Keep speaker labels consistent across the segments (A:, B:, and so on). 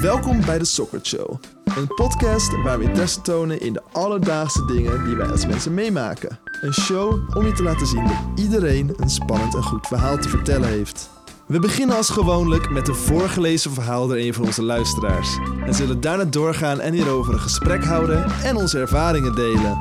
A: Welkom bij de Soccer Show. Een podcast waar we interesse tonen in de alledaagse dingen die wij als mensen meemaken. Een show om je te laten zien dat iedereen een spannend en goed verhaal te vertellen heeft. We beginnen als gewoonlijk met een voorgelezen verhaal door een van onze luisteraars. En zullen daarna doorgaan en hierover een gesprek houden en onze ervaringen delen.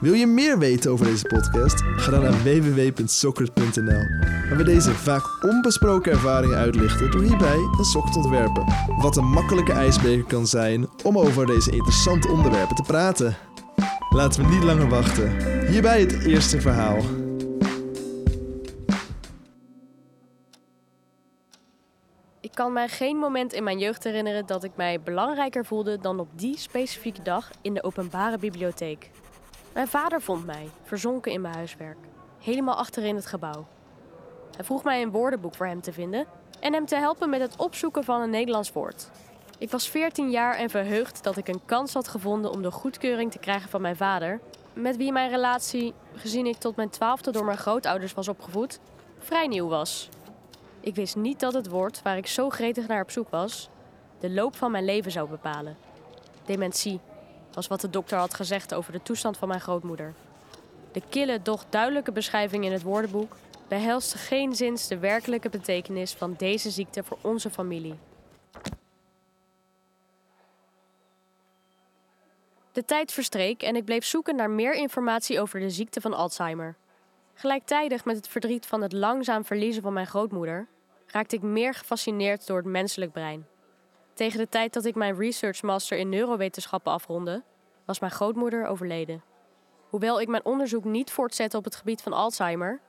A: Wil je meer weten over deze podcast? Ga dan naar www.sokkers.nl, waar we deze vaak onbesproken ervaringen uitlichten door hierbij een sok te ontwerpen. Wat een makkelijke ijsbreker kan zijn om over deze interessante onderwerpen te praten. Laten we niet langer wachten. Hierbij het eerste verhaal.
B: Ik kan mij geen moment in mijn jeugd herinneren dat ik mij belangrijker voelde dan op die specifieke dag in de openbare bibliotheek. Mijn vader vond mij, verzonken in mijn huiswerk, helemaal achterin het gebouw. Hij vroeg mij een woordenboek voor hem te vinden en hem te helpen met het opzoeken van een Nederlands woord. Ik was 14 jaar en verheugd dat ik een kans had gevonden om de goedkeuring te krijgen van mijn vader, met wie mijn relatie, gezien ik tot mijn twaalfde door mijn grootouders was opgevoed, vrij nieuw was. Ik wist niet dat het woord waar ik zo gretig naar op zoek was, de loop van mijn leven zou bepalen. Dementie was wat de dokter had gezegd over de toestand van mijn grootmoeder. De kille, doch duidelijke beschrijving in het woordenboek behelste geen zins de werkelijke betekenis van deze ziekte voor onze familie. De tijd verstreek en ik bleef zoeken naar meer informatie over de ziekte van Alzheimer. Gelijktijdig met het verdriet van het langzaam verliezen van mijn grootmoeder, raakte ik meer gefascineerd door het menselijk brein. Tegen de tijd dat ik mijn research master in neurowetenschappen afronde, was mijn grootmoeder overleden. Hoewel ik mijn onderzoek niet voortzette op het gebied van Alzheimer,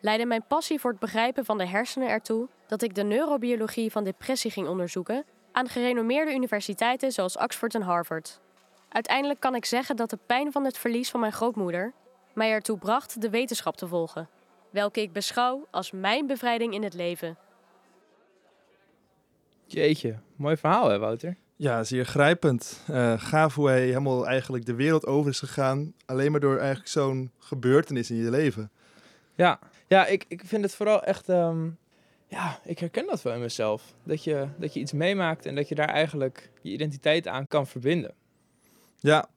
B: leidde mijn passie voor het begrijpen van de hersenen ertoe dat ik de neurobiologie van depressie ging onderzoeken aan gerenommeerde universiteiten zoals Oxford en Harvard. Uiteindelijk kan ik zeggen dat de pijn van het verlies van mijn grootmoeder mij ertoe bracht de wetenschap te volgen, welke ik beschouw als mijn bevrijding in het leven.
C: Jeetje, mooi verhaal hè Wouter?
A: Ja, zeer grijpend. Uh, gaaf hoe hij helemaal eigenlijk de wereld over is gegaan. Alleen maar door eigenlijk zo'n gebeurtenis in je leven.
C: Ja, ja ik, ik vind het vooral echt... ehm, ja, ik herken dat wel in mezelf. Dat je, dat je iets meemaakt en dat je daar eigenlijk je identiteit aan kan verbinden.
A: Ja,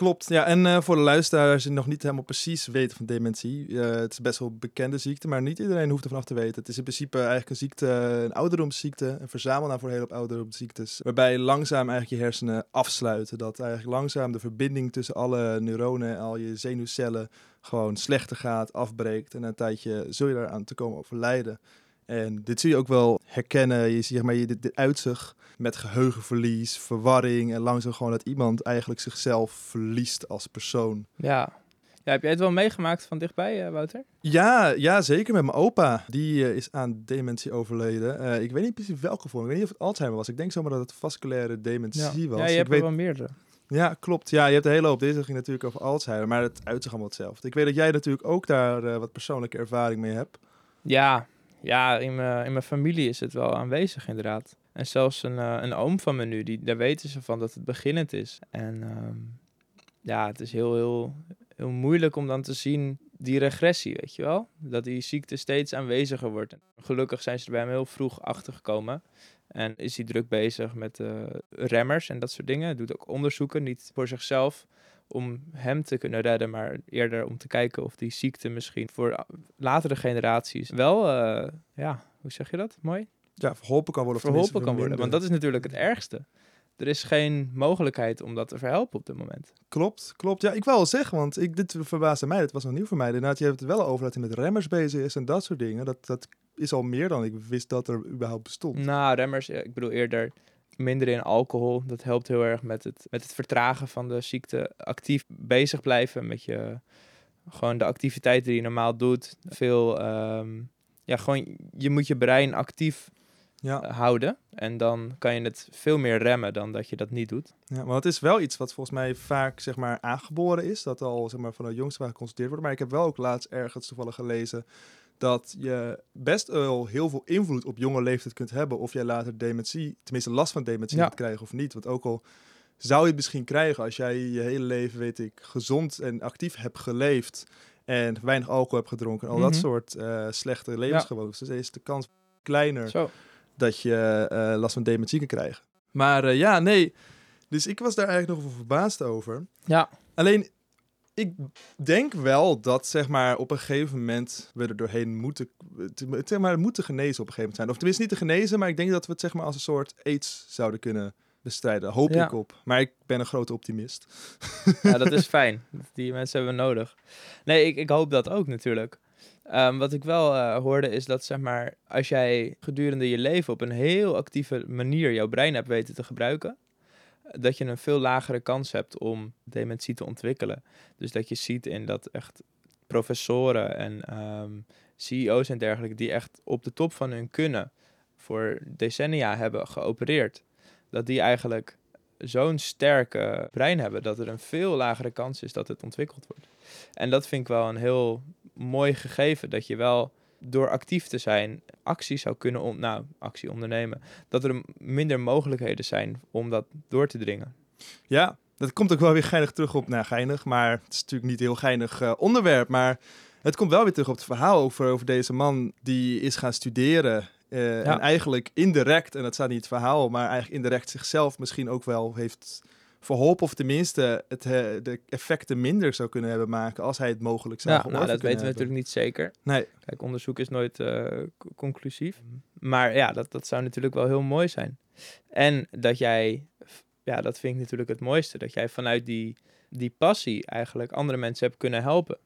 A: klopt. Ja, en eh, voor de luisteraars die nog niet helemaal precies weten van dementie. eh, het is best wel bekende ziekte, maar niet iedereen hoeft ervan af te weten. Het is in principe eigenlijk een ziekte, een ouderdomsziekte, een verzamelaar voor hele hoop ouderdomsziektes. Waarbij langzaam eigenlijk je hersenen afsluiten. Dat eigenlijk langzaam de verbinding tussen alle neuronen en al je zenuwcellen gewoon slechter gaat, afbreekt. En na een tijdje zul je daaraan te komen overlijden. En dit zie je ook wel herkennen. Je ziet zeg maar, je, dit, dit uitzicht met geheugenverlies, verwarring. En langzaam gewoon dat iemand eigenlijk zichzelf verliest als persoon.
C: Ja. ja heb jij het wel meegemaakt van dichtbij, eh, Wouter?
A: Ja, ja, zeker met mijn opa. Die eh, is aan dementie overleden. Eh, ik weet niet precies welke vorm. Ik weet niet of het Alzheimer was. Ik denk zomaar dat het vasculaire dementie was.
C: Ja, je
A: ik
C: hebt
A: weet...
C: er wel meerdere.
A: ja, klopt. Ja, je hebt een hele hoop. Deze ging natuurlijk over Alzheimer, maar het uitzicht allemaal hetzelfde. Ik weet dat jij natuurlijk ook daar wat persoonlijke ervaring mee hebt.
C: Ja, ja in, mijn, in mijn familie is het wel aanwezig inderdaad. En zelfs een, eh, een oom van me nu, die, daar weten ze van dat het beginnend is. En ehm, ja, het is heel, heel, heel moeilijk om dan te zien die regressie, weet je wel? Dat die ziekte steeds aanweziger wordt. Gelukkig zijn ze er bij hem heel vroeg achter gekomen. En is hij druk bezig met eh, remmers en dat soort dingen. Doet ook onderzoeken, niet voor zichzelf om hem te kunnen redden, maar eerder om te kijken of die ziekte misschien voor latere generaties wel, eh, ja, hoe zeg je dat? Mooi?
A: Ja, verholpen kan worden.
C: Verholpen kan worden. Want dat is natuurlijk het ergste. Er is geen mogelijkheid om dat te verhelpen op dit moment.
A: Klopt, klopt. Ja, ik wil wel zeggen, want ik, dit verbaasde mij. Het was nog nieuw voor mij. Inderdaad, je hebt het wel over dat hij met remmers bezig is en dat soort dingen. Dat, dat is al meer dan ik wist dat er überhaupt bestond.
C: Nou, remmers, ja, ik bedoel eerder minder in alcohol. Dat helpt heel erg met het, met het vertragen van de ziekte. Actief bezig blijven met je, gewoon de activiteiten die je normaal doet. Veel, ehm, ja, gewoon, je moet je brein actief
A: Ja,
C: eh, houden. En dan kan je het veel meer remmen dan dat je dat niet doet.
A: ja, maar het is wel iets wat volgens mij vaak zeg maar, aangeboren is. Dat al zeg maar, van de jongste waar geconstateerd wordt. Maar ik heb wel ook laatst ergens toevallig gelezen dat je best wel heel veel invloed op jonge leeftijd kunt hebben. Of jij later dementie, tenminste last van dementie
C: Ja.
A: gaat krijgen of niet. Want ook al zou je het misschien krijgen als jij je hele leven, weet ik, gezond en actief hebt geleefd. En weinig alcohol hebt gedronken. En al dat
C: Mhm.
A: soort eh, slechte levensgewoontes. Dus is de kans kleiner
C: Zo.
A: dat je eh, last van dementie kan krijgen. Maar eh, ja, nee. Dus ik was daar eigenlijk nog wel verbaasd over.
C: Ja.
A: Alleen, ik denk wel dat zeg maar op een gegeven moment we er doorheen moeten, te- zeg maar, moeten genezen op een gegeven moment zijn. Of tenminste niet te genezen, maar ik denk dat we het zeg maar als een soort aids zouden kunnen bestrijden. Hoop
C: Ja.
A: ik op. Maar ik ben een grote optimist.
C: ja, dat is fijn. Die mensen hebben we nodig. Nee, ik, ik hoop dat ook natuurlijk. Ehm, wat ik wel eh, hoorde is dat zeg maar, als jij gedurende je leven op een heel actieve manier jouw brein hebt weten te gebruiken, dat je een veel lagere kans hebt om dementie te ontwikkelen. Dus dat je ziet in dat echt professoren en ehm, CEO's en dergelijke die echt op de top van hun kunnen voor decennia hebben geopereerd, dat die eigenlijk zo'n sterke brein hebben dat er een veel lagere kans is dat het ontwikkeld wordt. En dat vind ik wel een heel mooi gegeven dat je wel door actief te zijn actie zou kunnen on nou, actie ondernemen. Dat er minder mogelijkheden zijn om dat door te dringen.
A: Ja, dat komt ook wel weer geinig terug op, nou geinig, maar het is natuurlijk niet een heel geinig eh, onderwerp. Maar het komt wel weer terug op het verhaal over, over deze man die is gaan studeren. eh,
C: Ja.
A: En eigenlijk indirect, en dat staat niet in het verhaal, maar eigenlijk indirect zichzelf misschien ook wel heeft verholpen. Of tenminste het, eh, de effecten minder zou kunnen hebben maken als hij het mogelijk zou
C: Ja, nou, dat weten we natuurlijk niet zeker.
A: Nee,
C: Kijk, onderzoek is nooit eh, conclusief. Maar ja, dat, dat zou natuurlijk wel heel mooi zijn. En dat jij, ja, dat vind ik natuurlijk het mooiste. Dat jij vanuit die, die passie eigenlijk andere mensen hebt kunnen helpen.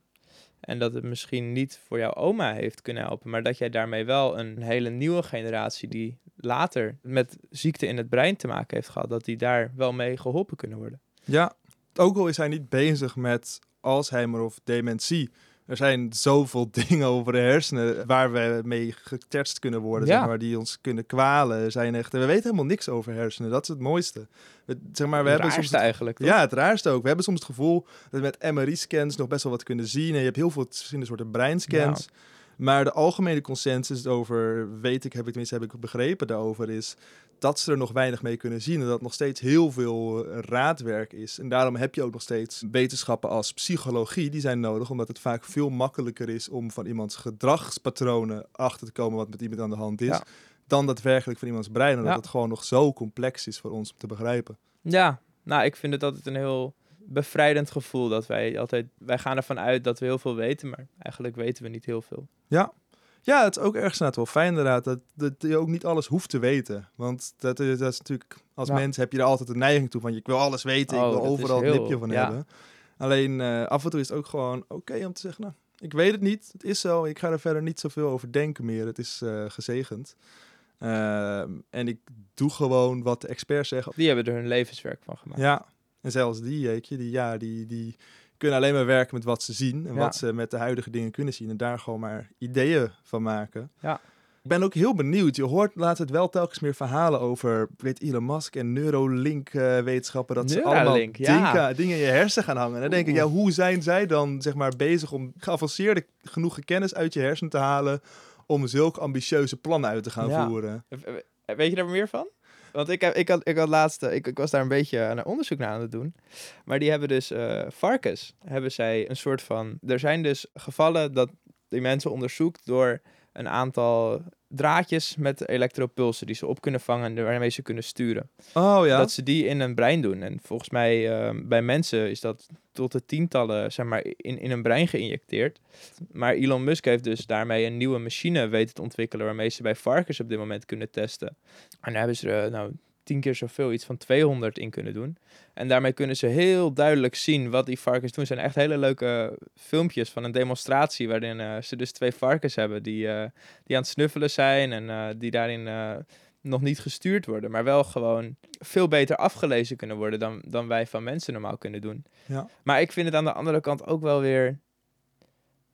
C: En dat het misschien niet voor jouw oma heeft kunnen helpen, maar dat jij daarmee wel een hele nieuwe generatie die later met ziekte in het brein te maken heeft gehad, dat die daar wel mee geholpen kunnen worden.
A: Ja, ook al is hij niet bezig met Alzheimer of dementie. Er zijn zoveel dingen over de hersenen waar we mee geterst kunnen worden,
C: Ja.
A: zeg maar, die ons kunnen kwalen. Zijn echt, we weten helemaal niks over hersenen, dat is het mooiste. We, zeg maar, we
C: het
A: hebben soms
C: raarste
A: het-
C: eigenlijk. toch?
A: ja, het raarste ook. We hebben soms het gevoel dat we met MRI-scans nog best wel wat kunnen zien. En je hebt heel veel verschillende soorten breinscans. Maar de algemene consensus over, weet ik, heb ik tenminste heb ik begrepen daarover, is dat ze er nog weinig mee kunnen zien. En dat nog steeds heel veel eh, raadwerk is. En daarom heb je ook nog steeds wetenschappen als psychologie, die zijn nodig, omdat het vaak veel makkelijker is om van iemands gedragspatronen achter te komen wat met iemand aan de hand is.
C: Ja.
A: Dan daadwerkelijk van iemands brein. Omdat
C: Ja.
A: het gewoon nog zo complex is voor ons om te begrijpen.
C: Ja, nou, ik vind het altijd een heel bevrijdend gevoel dat wij altijd, wij gaan ervan uit dat we heel veel weten, maar eigenlijk weten we niet heel veel.
A: Ja, het is ook ergens inderdaad wel fijn inderdaad, dat, dat je ook niet alles hoeft te weten. Want dat is, dat is natuurlijk, als
C: Ja.
A: mens heb je er altijd een neiging toe van, ik wil alles weten,
C: Oh,
A: ik wil overal een
C: heel-
A: nipje van
C: ja.
A: hebben. Alleen eh, af en toe is het ook gewoon oké om te zeggen, nou, ik weet het niet, het is zo, ik ga er verder niet zoveel over denken meer, het is eh, gezegend. Ehm, en ik doe gewoon wat de experts zeggen.
C: Die hebben er hun levenswerk van gemaakt.
A: Ja, en zelfs die, weet je, die, ja, die, die kunnen alleen maar werken met wat ze zien en
C: Ja.
A: wat ze met de huidige dingen kunnen zien en daar gewoon maar ideeën van maken.
C: Ja.
A: Ik ben ook heel benieuwd. Je hoort laatst het wel telkens meer verhalen over weet Elon Musk en Neuralink eh, wetenschappen. Dat ze allemaal
C: ja.
A: dingen, dingen in je hersen gaan hangen. En dan denk ik, ja, hoe zijn zij dan zeg maar bezig om geavanceerde genoeg kennis uit je hersen te halen om zulke ambitieuze plannen uit te gaan
C: Ja.
A: voeren?
C: Eh, Weet je daar meer van? Want ik, heb, ik, had, ik had laatst, eh, ik, ik was daar een beetje een onderzoek naar aan het doen. Maar die hebben dus eh, varkens, hebben zij een soort van. Er zijn dus gevallen dat die mensen onderzoekt door een aantal draadjes met elektropulsen die ze op kunnen vangen en waarmee ze kunnen sturen.
A: Oh ja.
C: Dat ze die in een brein doen. En volgens mij eh, bij mensen is dat tot de tientallen zeg maar, in, in een brein geïnjecteerd. Maar Elon Musk heeft dus daarmee een nieuwe machine weten te ontwikkelen waarmee ze bij varkens op dit moment kunnen testen. En daar hebben ze er nou tien keer zoveel, iets van 200 in kunnen doen. En daarmee kunnen ze heel duidelijk zien wat die varkens doen. Het zijn echt hele leuke filmpjes van een demonstratie waarin eh, ze dus twee varkens hebben die, eh, die aan het snuffelen zijn en eh, die daarin nog niet gestuurd worden, maar wel gewoon veel beter afgelezen kunnen worden dan, dan wij van mensen normaal kunnen doen.
A: Ja.
C: Maar ik vind het aan de andere kant ook wel weer,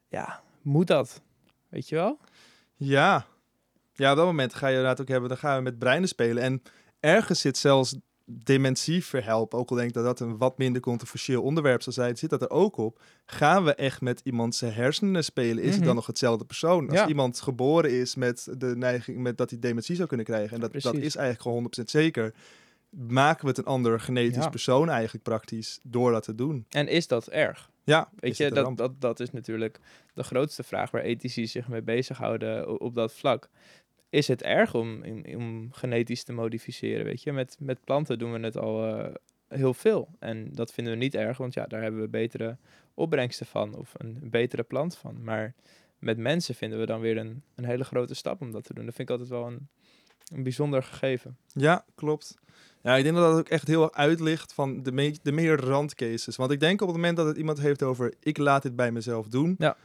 C: ja, moet dat? Weet je wel?
A: Ja. Ja, op dat moment ga je inderdaad ook hebben, dan gaan we met breinen spelen. En ergens zit zelfs dementie verhelpen, ook al denk ik dat dat een wat minder controversieel onderwerp zou zijn, zit dat er ook op. Gaan we echt met iemand zijn hersenen spelen? Is het
C: Mhm.
A: dan nog hetzelfde persoon? Als
C: Ja.
A: iemand geboren is met de neiging met dat hij dementie zou kunnen krijgen, en dat, dat is eigenlijk gewoon 100% zeker, maken we het een ander genetisch
C: Ja.
A: persoon eigenlijk praktisch door dat te doen?
C: En is dat erg?
A: Ja,
C: Weet je, dat, dat, dat is natuurlijk de grootste vraag waar ethici zich mee bezighouden o- op dat vlak. Is het erg om, om, om genetisch te modificeren, weet je. Met, met planten doen we het al eh, heel veel. En dat vinden we niet erg, want ja, daar hebben we betere opbrengsten van. Of een betere plant van. Maar met mensen vinden we dan weer een, een hele grote stap om dat te doen. Dat vind ik altijd wel een, een bijzonder gegeven.
A: Ja, klopt. Ja, ik denk dat dat ook echt heel uitlicht van de, me de meer randcases. Want ik denk op het moment dat het iemand heeft over ik laat dit bij mezelf doen.
C: Ja.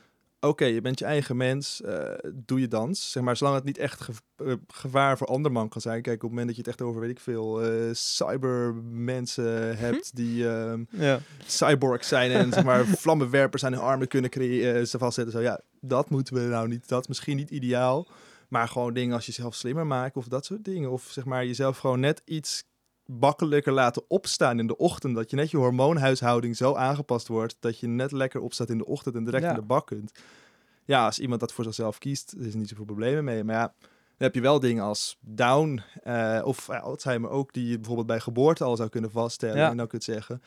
A: Oké, je bent je eigen mens, eh, doe je dans. Zeg maar, zolang het niet echt eh, gevaar voor anderman kan zijn. Kijk, op het moment dat je het echt over, weet ik veel, eh cybermensen hebt die ehm,
C: Ja.
A: cyborgs zijn en zeg maar vlammenwerpers aan hun armen kunnen creëren, ze vastzetten. Zo ja, dat moeten we nou niet. Dat is misschien niet ideaal. Maar gewoon dingen als jezelf slimmer maken of dat soort dingen. Of zeg maar jezelf gewoon net iets bakkelijker laten opstaan in de ochtend. Dat je net je hormoonhuishouding zo aangepast wordt dat je net lekker opstaat in de ochtend en direct
C: Ja.
A: in de bak kunt. Ja, als iemand dat voor zichzelf kiest, is er niet zoveel problemen mee. Maar ja, dan heb je wel dingen als Down eh, of ja, Alzheimer ook, die je bijvoorbeeld bij geboorte al zou kunnen vaststellen.
C: Ja.
A: En dan kunt zeggen,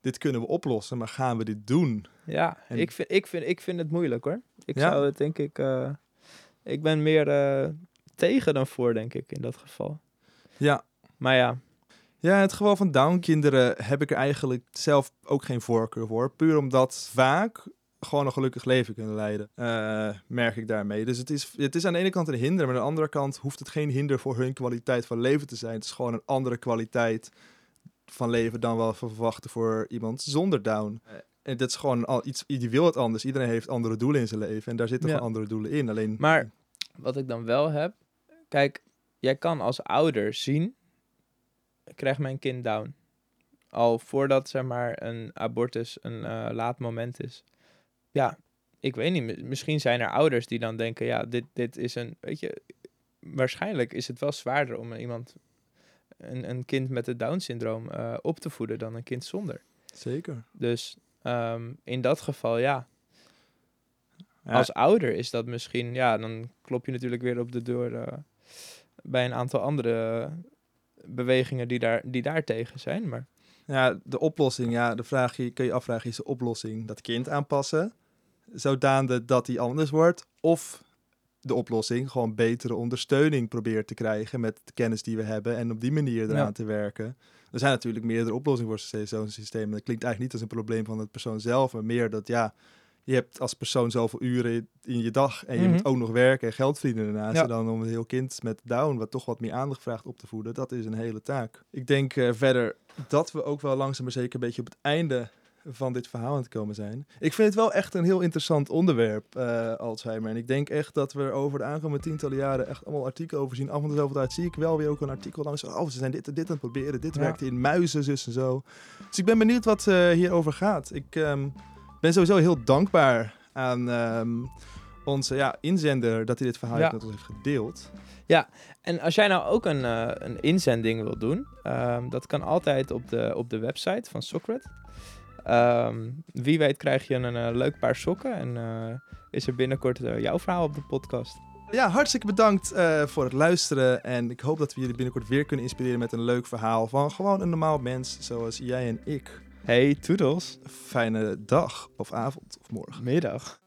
A: dit kunnen we oplossen, maar gaan we dit doen?
C: Ja,
A: En-
C: ik, vind, ik, vind, ik vind het moeilijk hoor. Ik
A: Ja?
C: zou het denk ik... eh, ik ben meer tegen dan voor, denk ik, in dat geval.
A: Ja,
C: Maar ja,
A: Ja, in het geval van Down-kinderen heb ik er eigenlijk zelf ook geen voorkeur voor. Puur omdat vaak gewoon een gelukkig leven kunnen leiden, eh, merk ik daarmee. Dus het is, het is aan de ene kant een hinder, maar aan de andere kant hoeft het geen hinder voor hun kwaliteit van leven te zijn. Het is gewoon een andere kwaliteit van leven dan wel verwachten voor iemand zonder Down. Eh, En dat is gewoon al iets, die wil het anders. Iedereen heeft andere doelen in zijn leven en daar zitten
C: Ja.
A: gewoon andere doelen in. Alleen,
C: Maar- wat ik dan wel heb... Kijk, jij kan als ouder zien... Krijgt mijn kind down? Al voordat, zeg maar, een abortus een eh, laat moment is. Ja, ik weet niet. mi- Misschien zijn er ouders die dan denken... Ja, dit, dit is een... Weet je... Waarschijnlijk is het wel zwaarder om iemand... Een, een kind met het Down-syndroom eh, op te voeden dan een kind zonder.
A: Zeker.
C: Dus ehm, in dat geval, ja,
A: Ja,
C: als ouder is dat misschien, ja, dan klop je natuurlijk weer op de deur eh, bij een aantal andere bewegingen die daar, die daar tegen zijn. Maar
A: Ja, de oplossing, ja, de vraag je, kun je afvragen, is de oplossing dat kind aanpassen, zodanig dat die anders wordt, of de oplossing gewoon betere ondersteuning proberen te krijgen met de kennis die we hebben en op die manier eraan
C: Ja.
A: te werken. Er zijn natuurlijk meerdere oplossingen voor zo'n systeem. Dat klinkt eigenlijk niet als een probleem van het persoon zelf, maar meer dat ja, je hebt als persoon zoveel uren in je dag en je
C: Mhm.
A: moet ook nog werken en geld verdienen daarnaast.
C: Ja.
A: En dan om een heel kind met Down, wat toch wat meer aandacht vraagt, op te voeden, dat is een hele taak. Ik denk eh, verder dat we ook wel langzaam maar zeker een beetje op het einde van dit verhaal aan het komen zijn. Ik vind het wel echt een heel interessant onderwerp, eh, Alzheimer. En ik denk echt dat we er over de aankomende tientallen jaren echt allemaal artikelen over zien. Af en toe zoveel tijd zie ik wel weer ook een artikel langs. Oh, ze zijn dit en dit aan het proberen. Dit
C: Ja.
A: werkt in muizen, zus en zo. Dus ik ben benieuwd wat eh, hierover gaat. Ik ehm, ben sowieso heel dankbaar aan ehm, onze ja, inzender dat hij dit verhaal
C: Ja.
A: met ons heeft gedeeld.
C: En als jij nou ook een, eh, een inzending wil doen, ehm, dat kan altijd op de, op de website van Socrat. Ehm, wie weet krijg je een eh, leuk paar sokken en eh, is er binnenkort jouw verhaal op de podcast.
A: Ja, hartstikke bedankt voor het luisteren. En ik hoop dat we jullie binnenkort weer kunnen inspireren met een leuk verhaal van gewoon een normaal mens zoals jij en ik.
C: Hey, toedels.
A: Fijne dag of avond of morgen.
C: Middag.